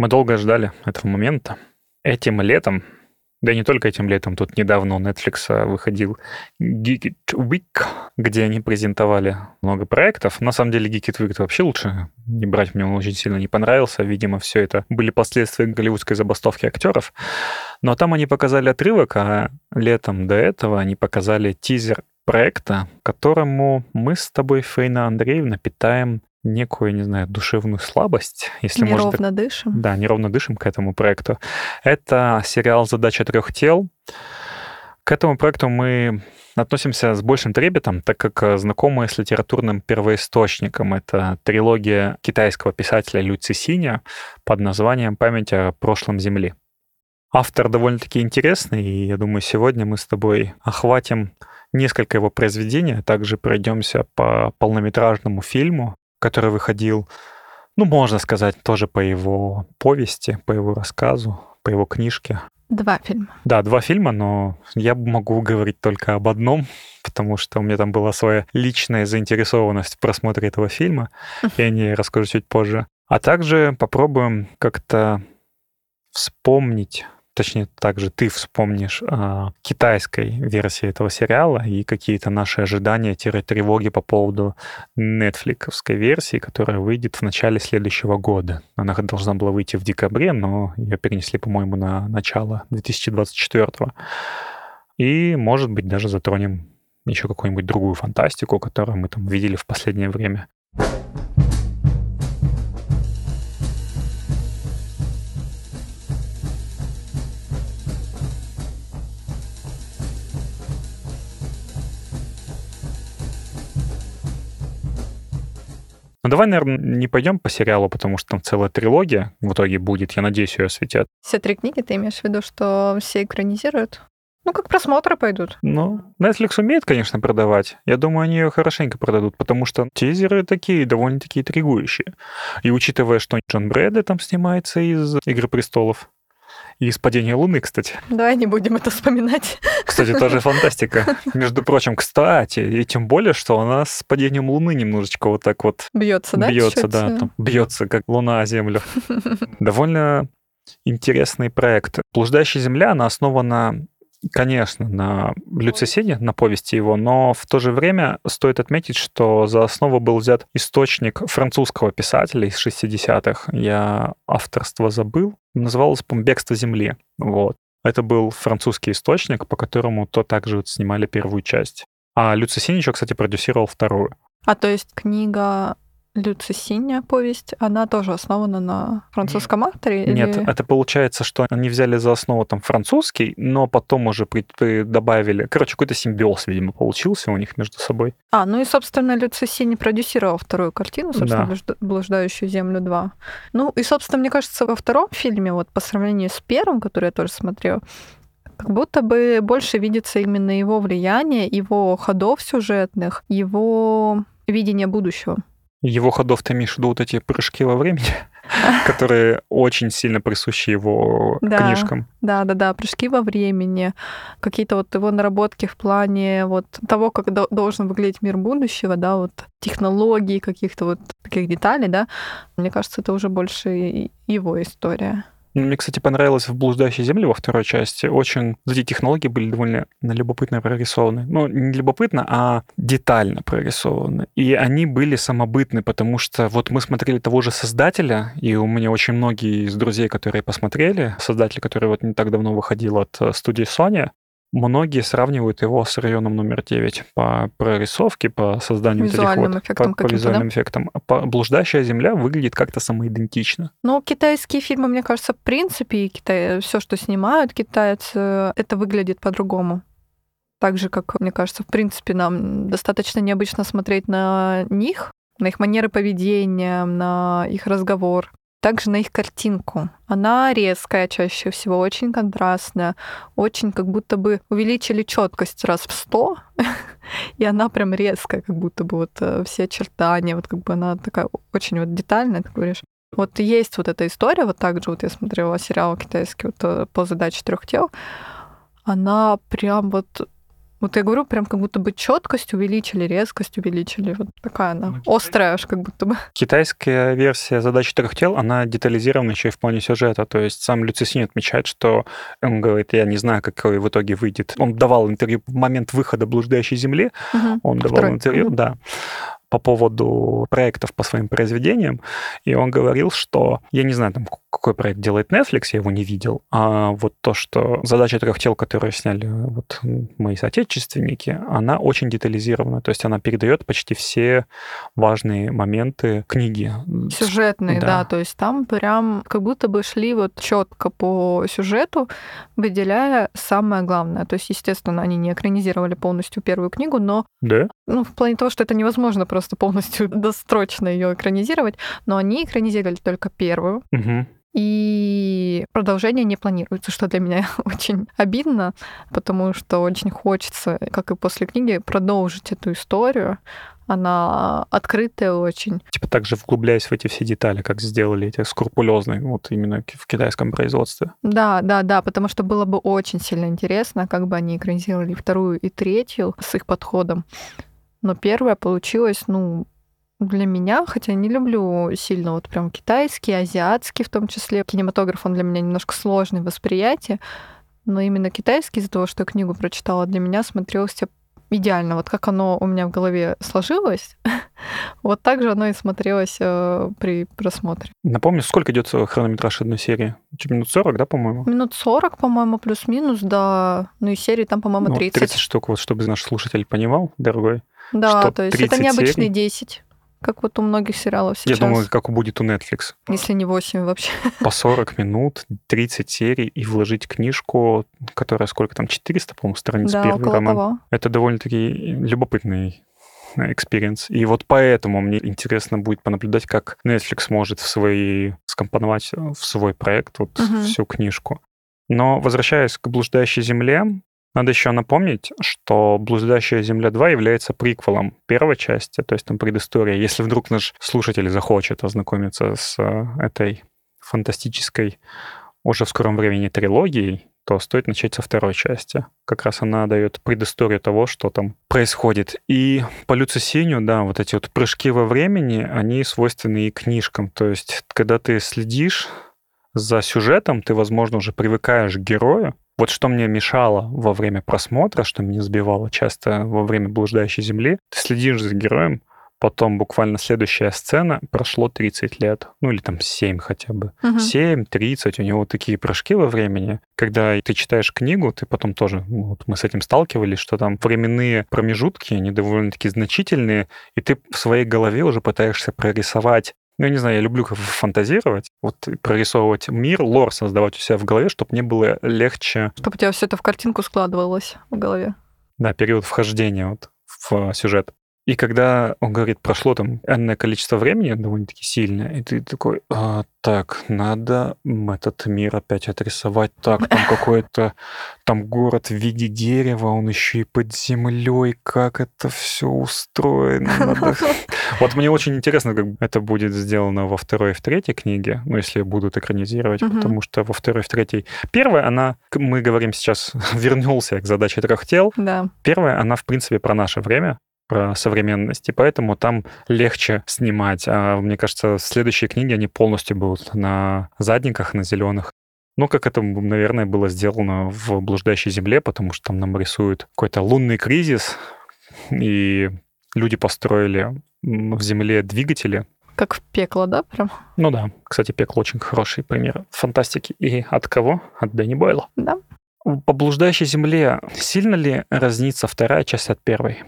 Мы долго ждали этого момента. Этим летом, да и не только этим летом, тут недавно у Netflix выходил Geek It Week, где они презентовали много проектов. На самом деле Geek It Week вообще лучше не брать, мне он очень сильно не понравился. Видимо, все это были последствия голливудской забастовки актеров. Но там они показали отрывок, а летом до этого они показали тизер проекта, которому мы с тобой, Фейна Андреевна, питаем некую, не знаю, душевную слабость, если неровно можно... дышим. Да, неровно дышим к этому проекту. Это сериал «Задача трех тел». К этому проекту мы относимся с большим трепетом, так как знакомы с литературным первоисточником. Это трилогия китайского писателя Лю Цисиня под названием «Память о прошлом Земли». Автор довольно-таки интересный, и я думаю, сегодня мы с тобой охватим несколько его произведений, а также пройдемся по полнометражному фильму, который выходил, ну, можно сказать, тоже по его повести, по его рассказу, по его книжке. Два фильма. Да, два фильма, но я могу говорить только об одном, потому что у меня там была своя личная заинтересованность в просмотре этого фильма. Я о ней расскажу чуть позже. А также попробуем как-то вспомнить точнее, также ты вспомнишь о китайской версии этого сериала и какие-то наши ожидания, тревоги по поводу нетфликовской версии, которая выйдет в начале следующего года. Она должна была выйти в декабре, но ее перенесли, по-моему, на начало 2024. И, может быть, даже затронем еще какую-нибудь другую фантастику, которую мы там видели в последнее время. Давай, наверное, не пойдем по сериалу, потому что там целая трилогия в итоге будет. Я надеюсь, ее осветят. Все три книги ты имеешь в виду, что все экранизируют? Ну, как просмотры пойдут. Ну, Netflix умеет, конечно, продавать. Я думаю, они ее хорошенько продадут, потому что тизеры такие, довольно-таки интригующие. И учитывая, что Джон Брэдли там снимается из «Игры престолов», и из падения Луны, кстати. Давай не будем это вспоминать. Кстати, тоже фантастика. Между прочим, кстати, и тем более, что у нас с падением Луны немножечко вот так вот... Бьется, да? Бьется, да. Там, бьется, как Луна о Землю. Довольно интересный проект. «Блуждающая земля», она основана Конечно, на Люцисине, на повести его, но в то же время стоит отметить, что за основу был взят источник французского писателя из 60-х. Я авторство забыл. Называлось, по «Бегство земли». Вот. Это был французский источник, по которому то также вот снимали первую часть. А Люцисиничек, кстати, продюсировал вторую. А то есть книга Люцисиня повесть, она тоже основана на французском авторе? Нет, или... это получается, что они взяли за основу там французский, но потом уже при, при добавили... Короче, какой-то симбиоз, видимо, получился у них между собой. А, ну и, собственно, Люцисини продюсировал вторую картину, собственно, да. «Блуждающую землю 2». Ну и, собственно, мне кажется, во втором фильме, вот по сравнению с первым, который я тоже смотрела, как будто бы больше видится именно его влияние, его ходов сюжетных, его видение будущего. Его ходов ты имеешь в виду вот эти прыжки во времени, которые очень сильно присущи его да, книжкам. Да, да, да, прыжки во времени, какие-то вот его наработки в плане вот того, как должен выглядеть мир будущего, да, вот технологий, каких-то вот таких деталей, да. Мне кажется, это уже больше его история. Мне, кстати, понравилось в «Блуждающей земле» во второй части. Очень эти технологии были довольно любопытно прорисованы. Ну, не любопытно, а детально прорисованы. И они были самобытны, потому что вот мы смотрели того же создателя, и у меня очень многие из друзей, которые посмотрели, создатель, который вот не так давно выходил от э, студии Sony, Многие сравнивают его с районом номер 9 по прорисовке, по созданию визуальным вот, эффектам по, по визуальным да? эффектам. По блуждающая земля выглядит как-то самоидентично. Ну, китайские фильмы, мне кажется, в принципе, Китай, все, что снимают китайцы, это выглядит по-другому. Так же, как, мне кажется, в принципе, нам достаточно необычно смотреть на них, на их манеры поведения, на их разговор также на их картинку. Она резкая чаще всего, очень контрастная, очень как будто бы увеличили четкость раз в сто, и она прям резкая, как будто бы вот э, все очертания, вот как бы она такая очень вот детальная, ты говоришь. Вот есть вот эта история, вот так же вот я смотрела сериал китайский вот, э, по задаче трех тел, она прям вот Вот я говорю, прям как будто бы четкость увеличили, резкость увеличили. Вот такая она. Ну, Острая аж как будто бы. Китайская версия задачи трех тел, она детализирована еще и в плане сюжета. То есть сам Люцисин отмечает, что он говорит, я не знаю, какой в итоге выйдет. Он давал интервью в момент выхода «Блуждающей земли». Угу. Он давал Второй. интервью, угу. да по поводу проектов по своим произведениям, и он говорил, что, я не знаю, там, какой проект делает Netflix, я его не видел, а вот то, что задача трех тел, которые сняли вот мои соотечественники, она очень детализирована, то есть она передает почти все важные моменты книги. Сюжетные, да. да, то есть там прям как будто бы шли вот четко по сюжету, выделяя самое главное. То есть, естественно, они не экранизировали полностью первую книгу, но да? ну, в плане того, что это невозможно просто просто полностью досрочно ее экранизировать, но они экранизировали только первую. Угу. И продолжение не планируется, что для меня очень обидно, потому что очень хочется, как и после книги, продолжить эту историю. Она открытая очень. Типа также вглубляясь в эти все детали, как сделали эти скрупулезные, вот именно в китайском производстве. Да, да, да, потому что было бы очень сильно интересно, как бы они экранизировали вторую и третью с их подходом. Но первая получилась, ну, для меня, хотя не люблю сильно вот прям китайский, азиатский в том числе. Кинематограф, он для меня немножко сложный в восприятии, но именно китайский из-за того, что я книгу прочитала, для меня смотрелся идеально. Вот как оно у меня в голове сложилось, вот так же оно и смотрелось э, при просмотре. Напомню, сколько идет хронометраж одной серии? Минут 40, да, по-моему? Минут 40, по-моему, плюс-минус, да. Ну и серии там, по-моему, ну, 30. 30 штук, вот чтобы наш слушатель понимал, дорогой. Да, то есть это необычные серий. 10 как вот у многих сериалов сейчас. Я думаю, как будет у Netflix. Если не 8 вообще. По 40 минут, 30 серий и вложить книжку, которая сколько там, 400, по-моему, страниц да, первый роман. Того. Это довольно-таки любопытный experience. И вот поэтому мне интересно будет понаблюдать, как Netflix может в свои скомпоновать в свой проект вот угу. всю книжку. Но возвращаясь к «Блуждающей земле», надо еще напомнить, что «Блуждающая земля 2» является приквелом первой части, то есть там предыстория. Если вдруг наш слушатель захочет ознакомиться с э, этой фантастической уже в скором времени трилогией, то стоит начать со второй части. Как раз она дает предысторию того, что там происходит. И по Люцисиню, да, вот эти вот прыжки во времени, они свойственны и книжкам. То есть, когда ты следишь за сюжетом, ты, возможно, уже привыкаешь к герою, вот что мне мешало во время просмотра, что меня сбивало часто во время блуждающей земли, ты следишь за героем, потом буквально следующая сцена, прошло 30 лет, ну или там 7 хотя бы. Угу. 7, 30, у него такие прыжки во времени. Когда ты читаешь книгу, ты потом тоже, ну, вот мы с этим сталкивались, что там временные промежутки, они довольно-таки значительные, и ты в своей голове уже пытаешься прорисовать ну, я не знаю, я люблю фантазировать, вот прорисовывать мир, лор создавать у себя в голове, чтобы мне было легче. Чтобы у тебя все это в картинку складывалось в голове. Да, период вхождения вот в сюжет. И когда он говорит, прошло там энное количество времени, довольно-таки сильное, и ты такой, а, так, надо этот мир опять отрисовать. Так, там какой-то там город в виде дерева, он еще и под землей, как это все устроено. Надо... Вот мне очень интересно, как это будет сделано во второй и в третьей книге, ну, если будут экранизировать, угу. потому что во второй и в третьей... Первая, она, мы говорим сейчас, вернулся к задаче трех тел. Да. Первая, она, в принципе, про наше время, про современность, и поэтому там легче снимать. А мне кажется, следующие книги, они полностью будут на задниках, на зеленых. Ну, как это, наверное, было сделано в «Блуждающей земле», потому что там нам рисуют какой-то лунный кризис, и люди построили в земле двигатели. Как в пекло, да, прям? Ну да. Кстати, пекло очень хороший пример фантастики. И от кого? От Дэнни Бойла. Да. По «Блуждающей земле» сильно ли разнится вторая часть от первой?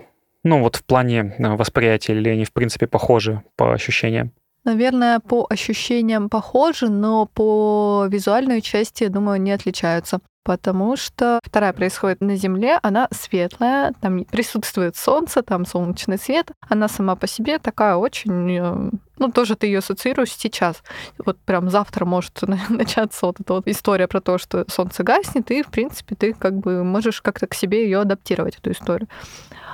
Ну, вот в плане э, восприятия, или они, в принципе, похожи по ощущениям? Наверное, по ощущениям похожи, но по визуальной части, думаю, не отличаются. Потому что вторая происходит на Земле, она светлая, там присутствует солнце, там солнечный свет. Она сама по себе такая очень... Э, ну, тоже ты ее ассоциируешь сейчас. Вот прям завтра может начаться вот эта вот история про то, что солнце гаснет, и, в принципе, ты как бы можешь как-то к себе ее адаптировать, эту историю.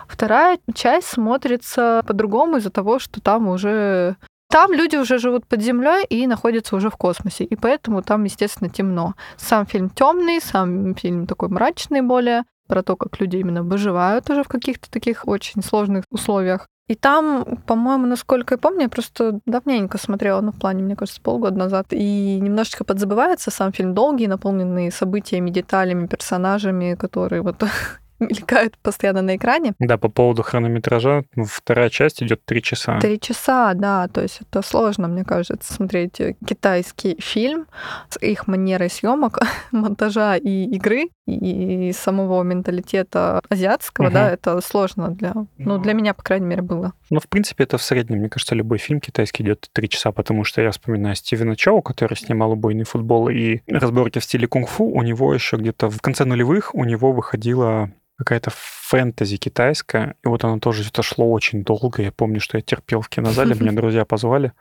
Вторая часть смотрится по-другому из-за того, что там уже там люди уже живут под землей и находятся уже в космосе, и поэтому там, естественно, темно. Сам фильм темный, сам фильм такой мрачный более. про то, как люди именно выживают уже в каких-то таких очень сложных условиях. И там, по-моему, насколько я помню, я просто давненько смотрела, ну, в плане, мне кажется, полгода назад, и немножечко подзабывается сам фильм долгий, наполненный событиями, деталями, персонажами, которые вот мелькают постоянно на экране. Да, по поводу хронометража, ну, вторая часть идет три часа. Три часа, да, то есть это сложно, мне кажется, смотреть китайский фильм с их манерой съемок, монтажа и игры, и самого менталитета азиатского, угу. да, это сложно для, ну, для меня, по крайней мере, было. Ну, в принципе, это в среднем, мне кажется, любой фильм китайский идет три часа, потому что я вспоминаю Стивена Чоу, который снимал убойный футбол и разборки в стиле кунг-фу, у него еще где-то в конце нулевых у него выходила какая-то фэнтези китайская, и вот оно тоже это шло очень долго. Я помню, что я терпел в кинозале, меня друзья позвали,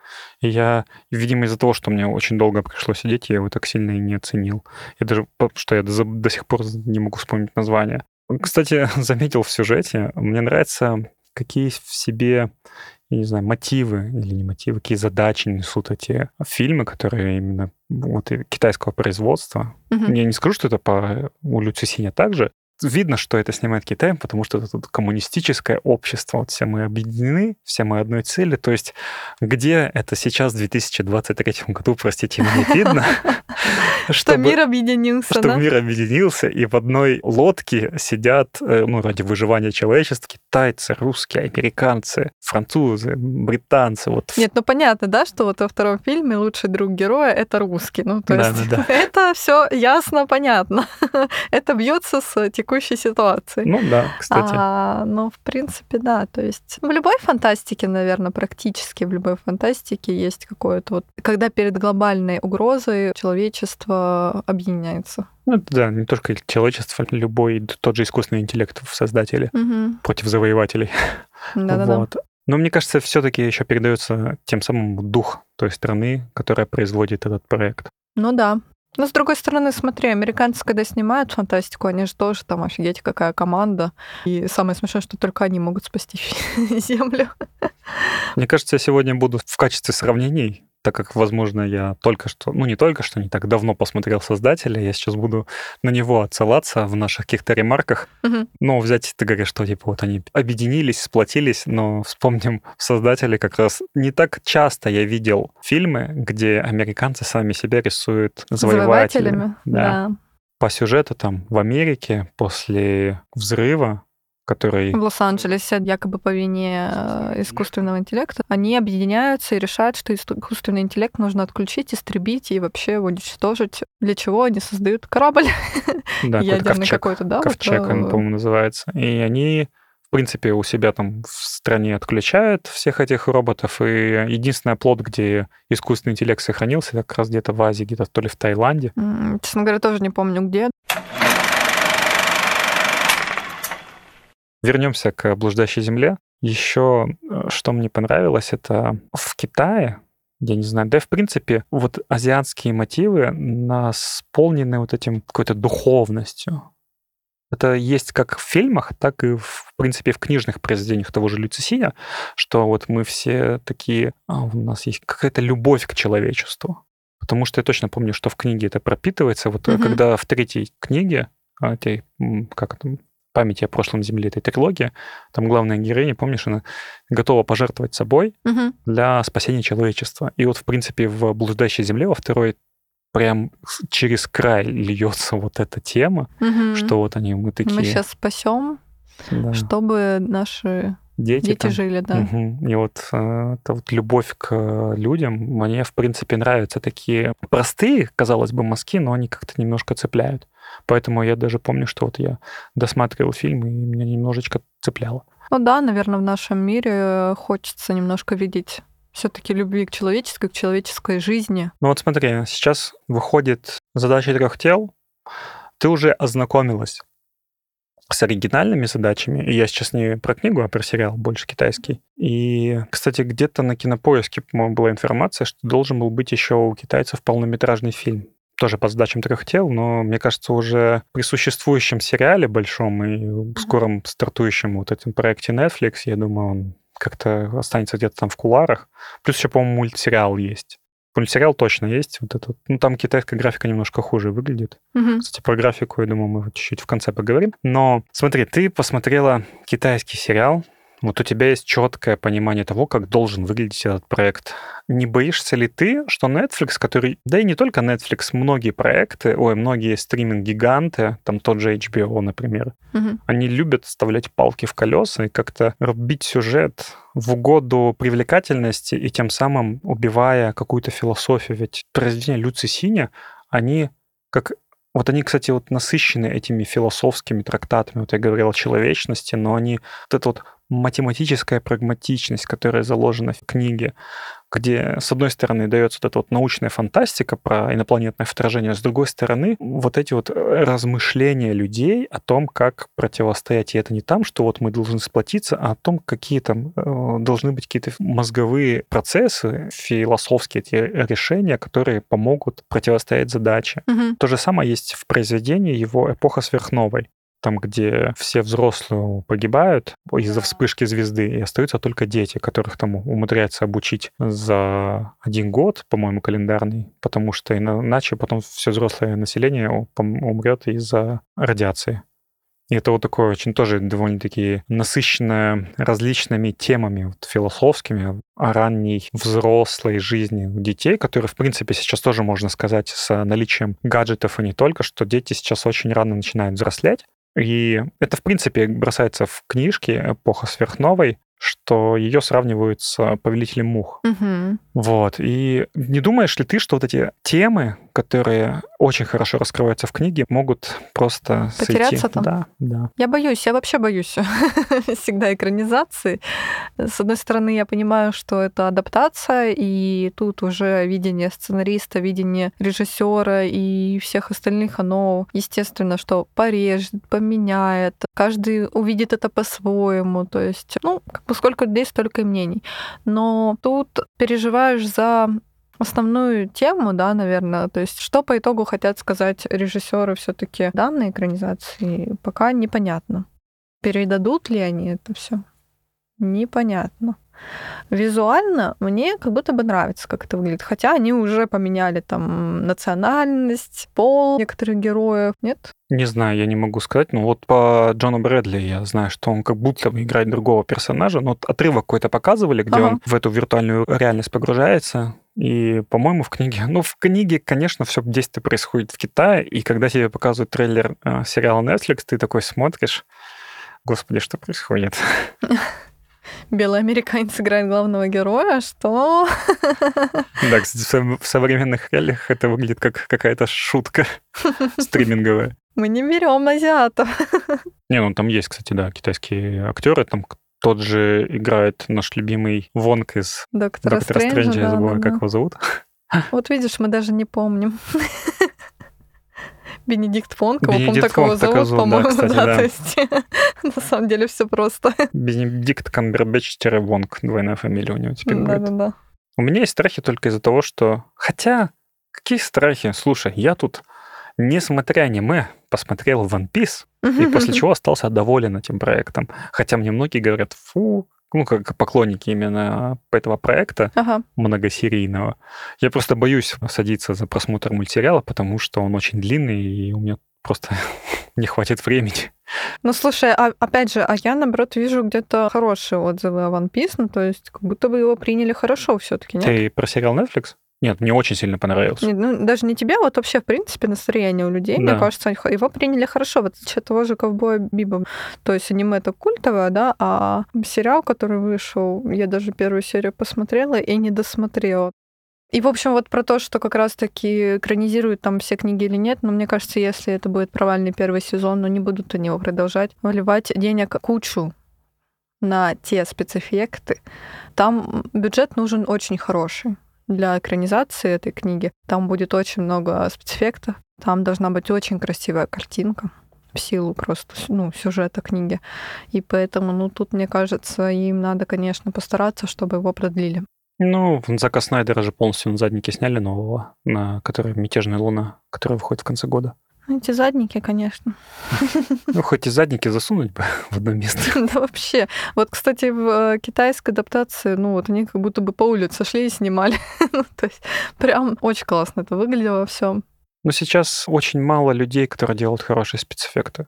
и я, видимо, из-за того, что мне очень долго пришлось сидеть, я его так сильно и не оценил. Я даже, что я до, до сих пор не могу вспомнить название. Кстати, заметил в сюжете, мне нравится, какие в себе я не знаю, мотивы или не мотивы, какие задачи несут эти фильмы, которые именно вот китайского производства. Mm-hmm. Я не скажу, что это по у Лю Цюсиня также, видно, что это снимает Китай, потому что это тут коммунистическое общество. Вот все мы объединены, все мы одной цели. То есть где это сейчас, в 2023 году, простите, не видно, что мир объединился, Что мир объединился, и в одной лодке сидят, э, ну, ради выживания человечества, китайцы, русские, американцы, французы, британцы. Вот. Нет, ну понятно, да, что вот во втором фильме лучший друг героя — это русский. Ну, то есть это все ясно, понятно. это бьется с текущей ситуации. Ну да, кстати. А, ну, в принципе, да. То есть в любой фантастике, наверное, практически в любой фантастике есть какое-то вот... Когда перед глобальной угрозой человечество объединяется. Ну, да, не только человечество, любой тот же искусственный интеллект в создателе угу. против завоевателей. Да-да-да. Вот. Но мне кажется, все-таки еще передается тем самым дух той страны, которая производит этот проект. Ну да, но с другой стороны, смотри, американцы, когда снимают фантастику, они же тоже там офигеть, какая команда. И самое смешное, что только они могут спасти Землю. Мне кажется, я сегодня буду в качестве сравнений так как, возможно, я только что, ну не только что, не так давно посмотрел «Создателя», я сейчас буду на него отсылаться в наших каких-то ремарках. Угу. Но взять, ты говоришь, что типа вот они объединились, сплотились, но вспомним «Создатели» как раз не так часто я видел фильмы, где американцы сами себя рисуют завоевателями. завоевателями да. да. По сюжету там в Америке после взрыва который... В Лос-Анджелесе, якобы по вине э, искусственного интеллекта, они объединяются и решают, что искусственный интеллект нужно отключить, истребить и вообще уничтожить. Для чего они создают корабль да, ядерный какой-то, да? Ковчег, вот, он, э, по-моему, называется. И они в принципе, у себя там в стране отключают всех этих роботов, и единственный плод, где искусственный интеллект сохранился, как раз где-то в Азии, где-то то ли в Таиланде. Честно говоря, тоже не помню, где. Вернемся к блуждающей земле. Еще э, что мне понравилось, это в Китае, я не знаю, да и в принципе, вот азиатские мотивы насполнены вот этим какой-то духовностью. Это есть как в фильмах, так и, в принципе, в книжных произведениях того же Люцисиня, что вот мы все такие, а, у нас есть какая-то любовь к человечеству. Потому что я точно помню, что в книге это пропитывается. Вот угу. когда в третьей книге, а, как это, памяти о прошлом Земле, этой трилогии, там главная героиня, помнишь, она готова пожертвовать собой угу. для спасения человечества. И вот, в принципе, в «Блуждающей земле» во второй прям через край льется вот эта тема, угу. что вот они, мы такие... Мы сейчас спасем, да. чтобы наши дети, дети там. жили, да. Угу. И вот э, эта вот любовь к людям, мне, в принципе, нравятся такие простые, казалось бы, мазки, но они как-то немножко цепляют. Поэтому я даже помню, что вот я досматривал фильм, и меня немножечко цепляло. Ну да, наверное, в нашем мире хочется немножко видеть все-таки любви к человеческой, к человеческой жизни. Ну вот смотри, сейчас выходит задача трех тел. Ты уже ознакомилась с оригинальными задачами. И я сейчас не про книгу, а про сериал, больше китайский. И, кстати, где-то на кинопоиске, по-моему, была информация, что должен был быть еще у китайцев полнометражный фильм тоже по задачам трех тел, но мне кажется, уже при существующем сериале большом и скором стартующем вот этом проекте Netflix, я думаю, он как-то останется где-то там в куларах. Плюс еще, по-моему, мультсериал есть Мультсериал точно есть. Вот этот. Ну, там китайская графика немножко хуже выглядит. Мгм. Кстати, про графику, я думаю, мы чуть-чуть в конце поговорим. Но смотри, ты посмотрела китайский сериал, вот у тебя есть четкое понимание того, как должен выглядеть этот проект. Не боишься ли ты, что Netflix, который, да и не только Netflix, многие проекты, ой, многие стриминг-гиганты, там тот же HBO, например, Мгм. они любят вставлять палки в колеса и как-то рубить сюжет в угоду привлекательности и тем самым убивая какую-то философию. Ведь произведения Люци Синя, они как... Вот они, кстати, вот насыщены этими философскими трактатами. Вот я говорил о человечности, но они... Вот эта вот математическая прагматичность, которая заложена в книге, где, с одной стороны, дается вот эта вот научная фантастика про инопланетное вторжение, а с другой стороны, вот эти вот размышления людей о том, как противостоять. И это не там, что вот мы должны сплотиться, а о том, какие там э, должны быть какие-то мозговые процессы, философские эти решения, которые помогут противостоять задаче. Мгм. То же самое есть в произведении его «Эпоха сверхновой». Там, где все взрослые погибают из-за вспышки звезды, и остаются только дети, которых там умудряется обучить за один год, по-моему, календарный, потому что иначе потом все взрослое население умрет из-за радиации. И это вот такое очень тоже довольно-таки насыщенное различными темами вот, философскими о ранней взрослой жизни детей, которые, в принципе, сейчас тоже можно сказать с наличием гаджетов и не только, что дети сейчас очень рано начинают взрослеть. И это, в принципе, бросается в книжке «Эпоха сверхновой», что ее сравнивают с «Повелителем мух». Мгм. Вот. И не думаешь ли ты, что вот эти темы, которые очень хорошо раскрываются в книге, могут просто Потеряться сойти? там? Да, да. Я боюсь, я вообще боюсь всегда экранизации. С одной стороны, я понимаю, что это адаптация, и тут уже видение сценариста, видение режиссера и всех остальных, оно, естественно, что порежет, поменяет, каждый увидит это по-своему, то есть, ну, как бы сколько людей, столько и мнений. Но тут переживаешь за основную тему, да, наверное, то есть что по итогу хотят сказать режиссеры все-таки данной экранизации, пока непонятно. Передадут ли они это все? Непонятно. Визуально мне как будто бы нравится, как это выглядит. Хотя они уже поменяли там национальность, пол некоторых героев. Нет? Не знаю, я не могу сказать. Но вот по Джону Брэдли я знаю, что он как будто бы играет другого персонажа. Но вот отрывок какой-то показывали, где Ага. он в эту виртуальную реальность погружается. И, по-моему, в книге... Ну, в книге, конечно, все действие происходит в Китае. И когда тебе показывают трейлер э, сериала Netflix, ты такой смотришь, господи, что происходит? Белый американец играет главного героя, что... Да, кстати, в сов- в современных реалиях это выглядит как какая-то шутка стриминговая. Мы не берем азиатов. Не, ну там есть, кстати, да, китайские актеры. Там тот же играет наш любимый Вонг из Доктора, Доктора Стрэнджа, Стрэнджа, я да, забываю, да, как да. его зовут. Вот видишь, мы даже не помним. Бенедикт Фонг, Бенедикт так его Фонг, так его зовут, зовут, да, по-моему, кстати, да, да. то есть на самом деле все просто. Бенедикт Камбербэтч-Вонг, двойная фамилия у него теперь будет. Да-да-да. У меня есть страхи только из-за того, что... Хотя, какие страхи? Слушай, я тут, несмотря аниме, посмотрел One Piece, и после чего остался доволен этим проектом. Хотя мне многие говорят, фу, ну, как поклонники именно этого проекта Ага. многосерийного. Я просто боюсь садиться за просмотр мультсериала, потому что он очень длинный, и у меня просто не хватит времени. Ну, слушай, а, опять же, а я, наоборот, вижу где-то хорошие отзывы о One Piece, ну, то есть как будто бы его приняли хорошо все таки нет? Ты про сериал Netflix? Нет, мне очень сильно понравился. Не, ну, даже не тебе, вот вообще, в принципе, настроение у людей, мне Да. кажется, х- его приняли хорошо, в отличие от того же «Ковбоя Биба». То есть аниме это культовое, да, а сериал, который вышел, я даже первую серию посмотрела и не досмотрела. И, в общем, вот про то, что как раз-таки экранизируют там все книги или нет, но мне кажется, если это будет провальный первый сезон, ну не будут они его продолжать, выливать денег кучу на те спецэффекты. Там бюджет нужен очень хороший для экранизации этой книги. Там будет очень много спецэффектов. Там должна быть очень красивая картинка в силу просто ну, сюжета книги. И поэтому, ну, тут, мне кажется, им надо, конечно, постараться, чтобы его продлили. Ну, Зака Снайдера же полностью на заднике сняли нового, на который «Мятежная луна», который выходит в конце года. Эти задники, конечно. Ну, хоть и задники засунуть бы в одно место. Да вообще. Вот, кстати, в э, китайской адаптации, ну вот они как будто бы по улице шли и снимали. ну, то есть прям очень классно это выглядело все. Но сейчас очень мало людей, которые делают хорошие спецэффекты.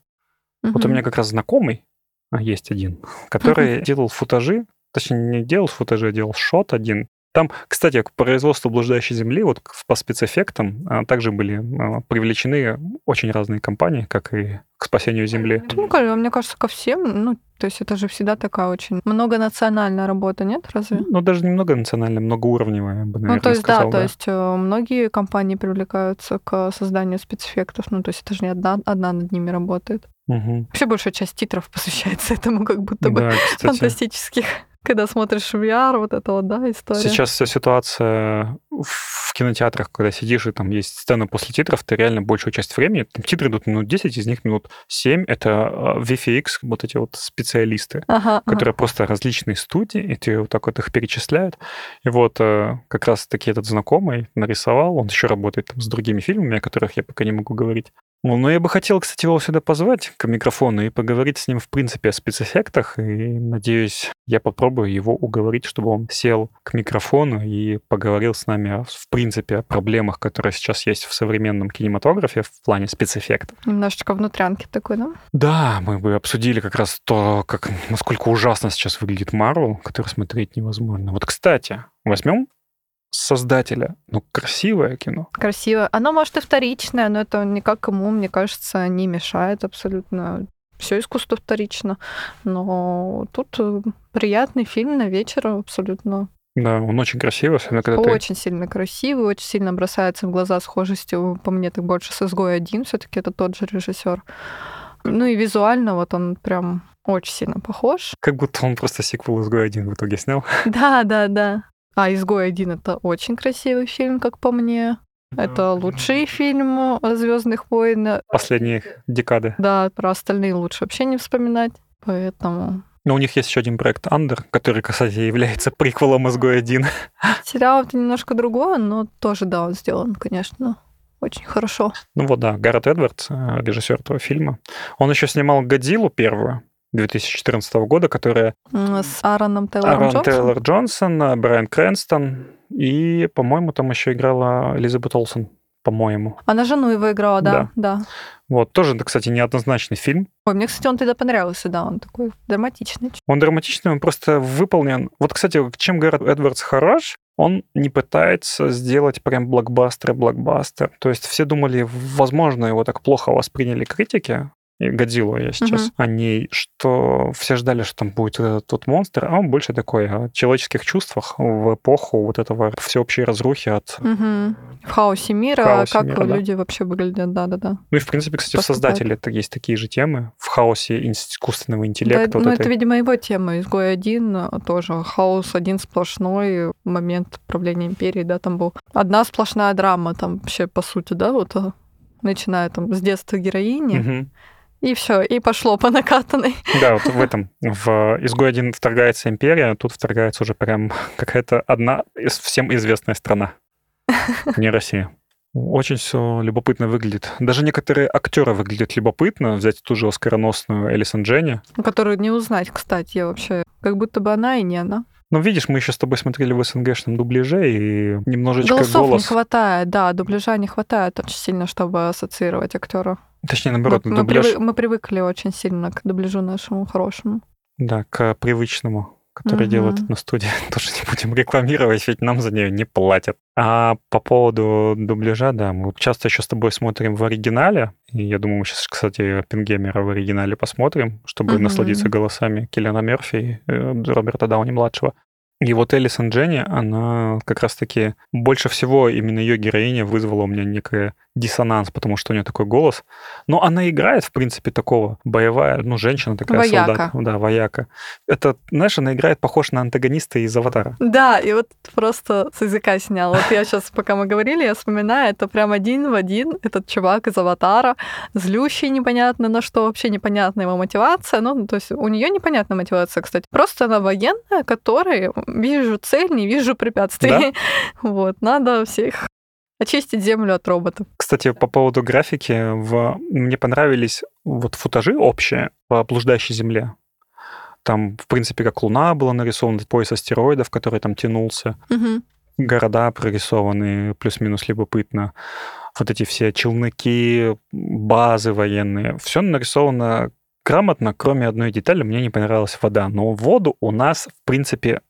Вот у меня как раз знакомый а, есть один, который делал футажи, точнее, не делал футажи, а делал шот один там, кстати, к производству блуждающей земли, вот по спецэффектам, а, также были а, привлечены очень разные компании, как и к спасению Земли. Ну, мне кажется, ко всем, ну, то есть это же всегда такая очень многонациональная работа, нет, разве? Ну, даже не многонациональная, многоуровневая, я бы, наверное, Ну, то есть, сказал, да, то есть э, многие компании привлекаются к созданию спецэффектов, ну, то есть это же не одна, одна над ними работает. Угу. Вообще большая часть титров посвящается этому, как будто бы Да, кстати. фантастических когда смотришь VR, вот это вот, да, история. Сейчас вся ситуация в кинотеатрах, когда сидишь, и там есть сцена после титров, ты реально большую часть времени, там титры идут минут 10, из них минут 7, это а, VFX, вот эти вот специалисты, ага, которые ага. просто различные студии, и ты вот так вот их перечисляют. И вот э, как раз-таки этот знакомый нарисовал, он еще работает там с другими фильмами, о которых я пока не могу говорить. Ну, но я бы хотел, кстати, его сюда позвать к микрофону и поговорить с ним, в принципе, о спецэффектах. И, надеюсь, я попробую его уговорить, чтобы он сел к микрофону и поговорил с нами, о, в принципе, о проблемах, которые сейчас есть в современном кинематографе в плане спецэффектов. Немножечко внутрянки такой, да? Да, мы бы обсудили как раз то, как, насколько ужасно сейчас выглядит Марвел, который смотреть невозможно. Вот, кстати, возьмем создателя. Ну, красивое кино. Красиво. Оно, может, и вторичное, но это никак ему, мне кажется, не мешает абсолютно. Все искусство вторично. Но тут э, приятный фильм на вечер абсолютно. Да, он очень красивый, особенно когда ты... Очень сильно красивый, очень сильно бросается в глаза схожестью, по мне, так больше с «Изгой один», все таки это тот же режиссер. Ну и визуально вот он прям очень сильно похож. Как будто он просто сиквел «Изгой один» в итоге снял. Да, да, да. А «Изгой один» — это очень красивый фильм, как по мне. Это лучший фильм Звездных войн. Последние декады. Да, про остальные лучше вообще не вспоминать. Поэтому Но у них есть еще один проект «Андер», который, кстати, является приквелом «Изгой один». сериал это немножко другое, но тоже, да, он сделан, конечно, очень хорошо. Ну вот да, Гаррет Эдвардс, э, режиссер этого фильма. Он еще снимал «Годзиллу» первую, 2014 года, которая С Аароном Тейлором Аарон Джонсом. Тейлор Джонсон, э, Брайан Крэнстон и, по-моему, там еще играла Элизабет Олсен, по-моему. Она жену его играла, да, Да. да. Вот, тоже, кстати, неоднозначный фильм. Ой, мне, кстати, он тогда понравился, да, он такой драматичный. Он драматичный, он просто выполнен. Вот, кстати, чем Гаррет Эдвардс хорош, он не пытается сделать прям блокбастер-блокбастер. То есть все думали, возможно, его так плохо восприняли критики, Годзиллу я сейчас Мгм. о ней, что все ждали, что там будет этот тот монстр, а он больше такой о человеческих чувствах в эпоху вот этого всеобщей разрухи от... Мгм. В хаосе мира, В хаосе как мира, да. люди вообще выглядят, да-да-да. Ну и, в принципе, кстати, в Поступает. «Создателе» это есть такие же темы. В хаосе искусственного интеллекта. Да, вот ну, этой. это, видимо, его тема. Изгой один тоже. Хаос один сплошной. Момент правления империи, да, там был. Одна сплошная драма там вообще, по сути, да, вот э, начиная там с детства героини. Мгм. И все, и пошло по накатанной. Да, вот в этом. В «Изгой один» вторгается империя, а тут вторгается уже прям какая-то одна из всем известная страна. Не Россия. Очень все любопытно выглядит. Даже некоторые актеры выглядят любопытно. Взять ту же оскароносную Элисон Дженни. Которую не узнать, кстати, вообще. Как будто бы она и не она. Ну, видишь, мы еще с тобой смотрели в СНГшном дубляже, и немножечко Голосов не голос... хватает, да, дубляжа не хватает очень сильно, чтобы ассоциировать актера. Точнее, наоборот, мы, дубляж... привы- мы привыкли очень сильно к дубляжу нашему хорошему. Да, к привычному, который Мгм. делают на студии. Тоже не будем рекламировать, ведь нам за нее не платят. А по поводу дубляжа, да, мы часто еще с тобой смотрим в оригинале. И я думаю, мы сейчас, кстати, Пингемера в оригинале посмотрим, чтобы Мгм. насладиться голосами Киллиана Мерфи и э, Роберта Дауни-младшего. И вот Элисон Дженни, она как раз-таки больше всего именно ее героиня вызвала у меня некий диссонанс, потому что у нее такой голос. Но она играет, в принципе, такого боевая, ну, женщина такая, Вояка. солдат. Да, вояка. Это, знаешь, она играет похож на антагониста из «Аватара». Да, и вот просто с языка снял. Вот я сейчас, пока мы говорили, я вспоминаю, это прям один в один этот чувак из «Аватара», злющий непонятно на что, вообще непонятна его мотивация. Ну, то есть у нее непонятная мотивация, кстати. Просто она военная, которой вижу цель, не вижу препятствий. Вот, надо всех Очистить землю от роботов. Кстати, по поводу графики, в... мне понравились вот футажи общие по блуждающей земле. Там, в принципе, как Луна была нарисована, пояс астероидов, который там тянулся. Мгм. Города прорисованы плюс-минус любопытно. Вот эти все челноки, базы военные. Все нарисовано грамотно, кроме одной детали. Мне не понравилась вода. Но воду у нас, в принципе,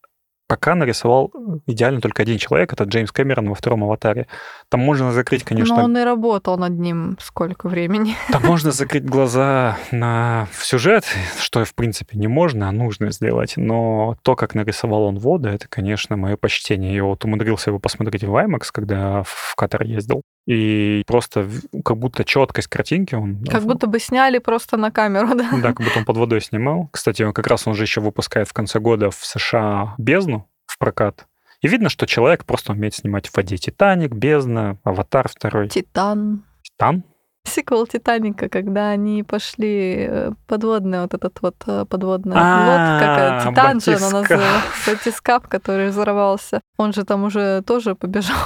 пока нарисовал идеально только один человек. Это Джеймс Кэмерон во втором «Аватаре». Там можно закрыть, конечно... Но он и работал над ним сколько времени. Там можно закрыть глаза на сюжет, что, в принципе, не можно, а нужно сделать. Но то, как нарисовал он воду, это, конечно, мое почтение. Я вот умудрился его посмотреть в IMAX, когда в Катар ездил. И просто как будто четкость картинки он... Как будто бы сняли просто на камеру, да? Да, как будто он под водой снимал. Кстати, как раз он же еще выпускает в конце года в США «Бездну» прокат. И видно, что человек просто умеет снимать в воде. «Титаник», «Бездна», «Аватар» второй. Титан. «Титан»? Сиквел Титаника, когда они пошли э, подводный, вот этот вот э, подводный А, лод, как э, Титан же она называлась, батискаф, который взорвался. Он же там уже тоже побежал.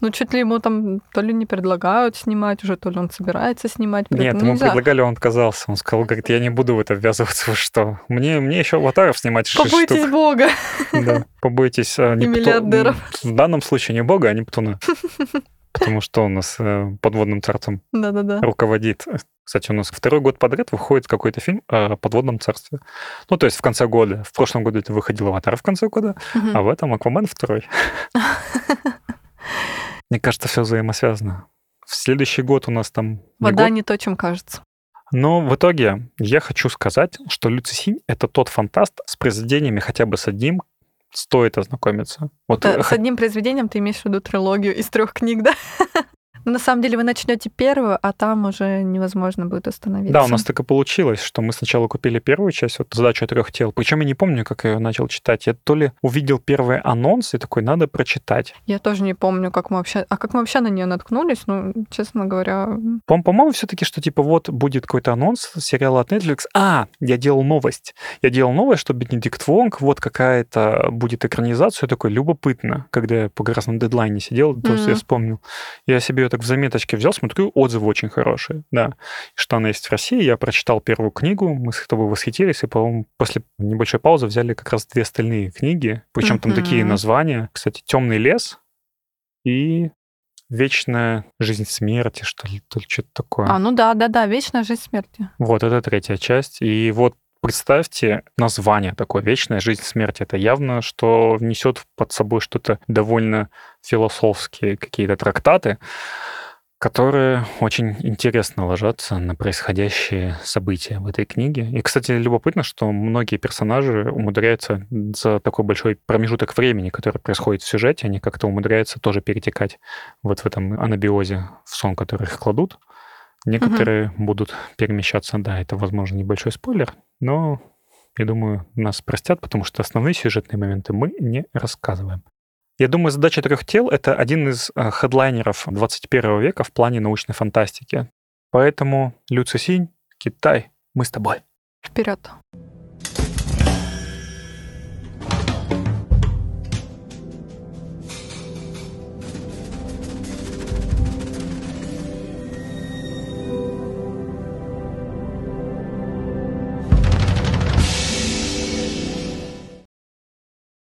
Ну, чуть ли ему там то ли не предлагают снимать уже, то ли он собирается снимать. Нет, ему нельзя. предлагали, он отказался. Он сказал, говорит, я не буду в это ввязываться, вы что? Мне, мне еще аватаров снимать Побойтесь штук. Бога. Да, побойтесь а, Непту- миллиардеров. В данном случае не бога, а Нептуна. Потому что он у нас э, подводным царством Да-да-да. руководит. Кстати, у нас второй год подряд выходит какой-то фильм о подводном царстве. Ну, то есть в конце года. В прошлом году это выходил «Аватар» в конце года, а в этом «Аквамен» второй. Мне кажется, все взаимосвязано. В следующий год у нас там... не Вода год, не то, чем кажется. Но в итоге я хочу сказать, что Люци Синь — это тот фантаст с произведениями хотя бы с одним стоит ознакомиться. Вот э, С одним произведением ты имеешь в виду трилогию из трех книг, да? Ну, На самом деле вы начнете первую, а там уже невозможно будет остановиться. Да, у нас так и получилось, что мы сначала купили первую часть, вот задачу трех тел. Причем я не помню, как я ее начал читать. Я то ли увидел первый анонс и такой, надо прочитать. Я тоже не помню, как мы вообще... А как мы вообще на нее наткнулись? Ну, честно говоря... По- По-моему, все-таки, что типа вот будет какой-то анонс сериала от Netflix. А, я делал новость. Я делал новость, что Бенедикт Вонг, вот какая-то будет экранизация. Я такой, любопытно. Когда я по красном дедлайне сидел, то есть я вспомнил. Я себе ее так в заметочке взял, смотрю, отзывы очень хорошие. Да. Что она есть в России. Я прочитал первую книгу, мы с тобой восхитились, и, по-моему, после небольшой паузы взяли как раз две остальные книги. Причем там такие названия. Кстати, Темный лес и Вечная жизнь смерти, что ли, то ли что-то такое. А, ну да, да, да, вечная жизнь смерти. Вот, это третья часть. И вот представьте название такое «Вечная жизнь смерти». Это явно, что внесет под собой что-то довольно философские какие-то трактаты, которые очень интересно ложатся на происходящие события в этой книге. И, кстати, любопытно, что многие персонажи умудряются за такой большой промежуток времени, который происходит в сюжете, они как-то умудряются тоже перетекать вот в этом анабиозе в сон, который их кладут. Некоторые будут перемещаться, да, это, возможно, небольшой спойлер, но я думаю, нас простят, потому что основные сюжетные моменты мы не рассказываем. Я думаю, задача трех тел — это один из э, хедлайнеров 21 века в плане научной фантастики. Поэтому, Люци Синь, Китай, мы с тобой. Вперед.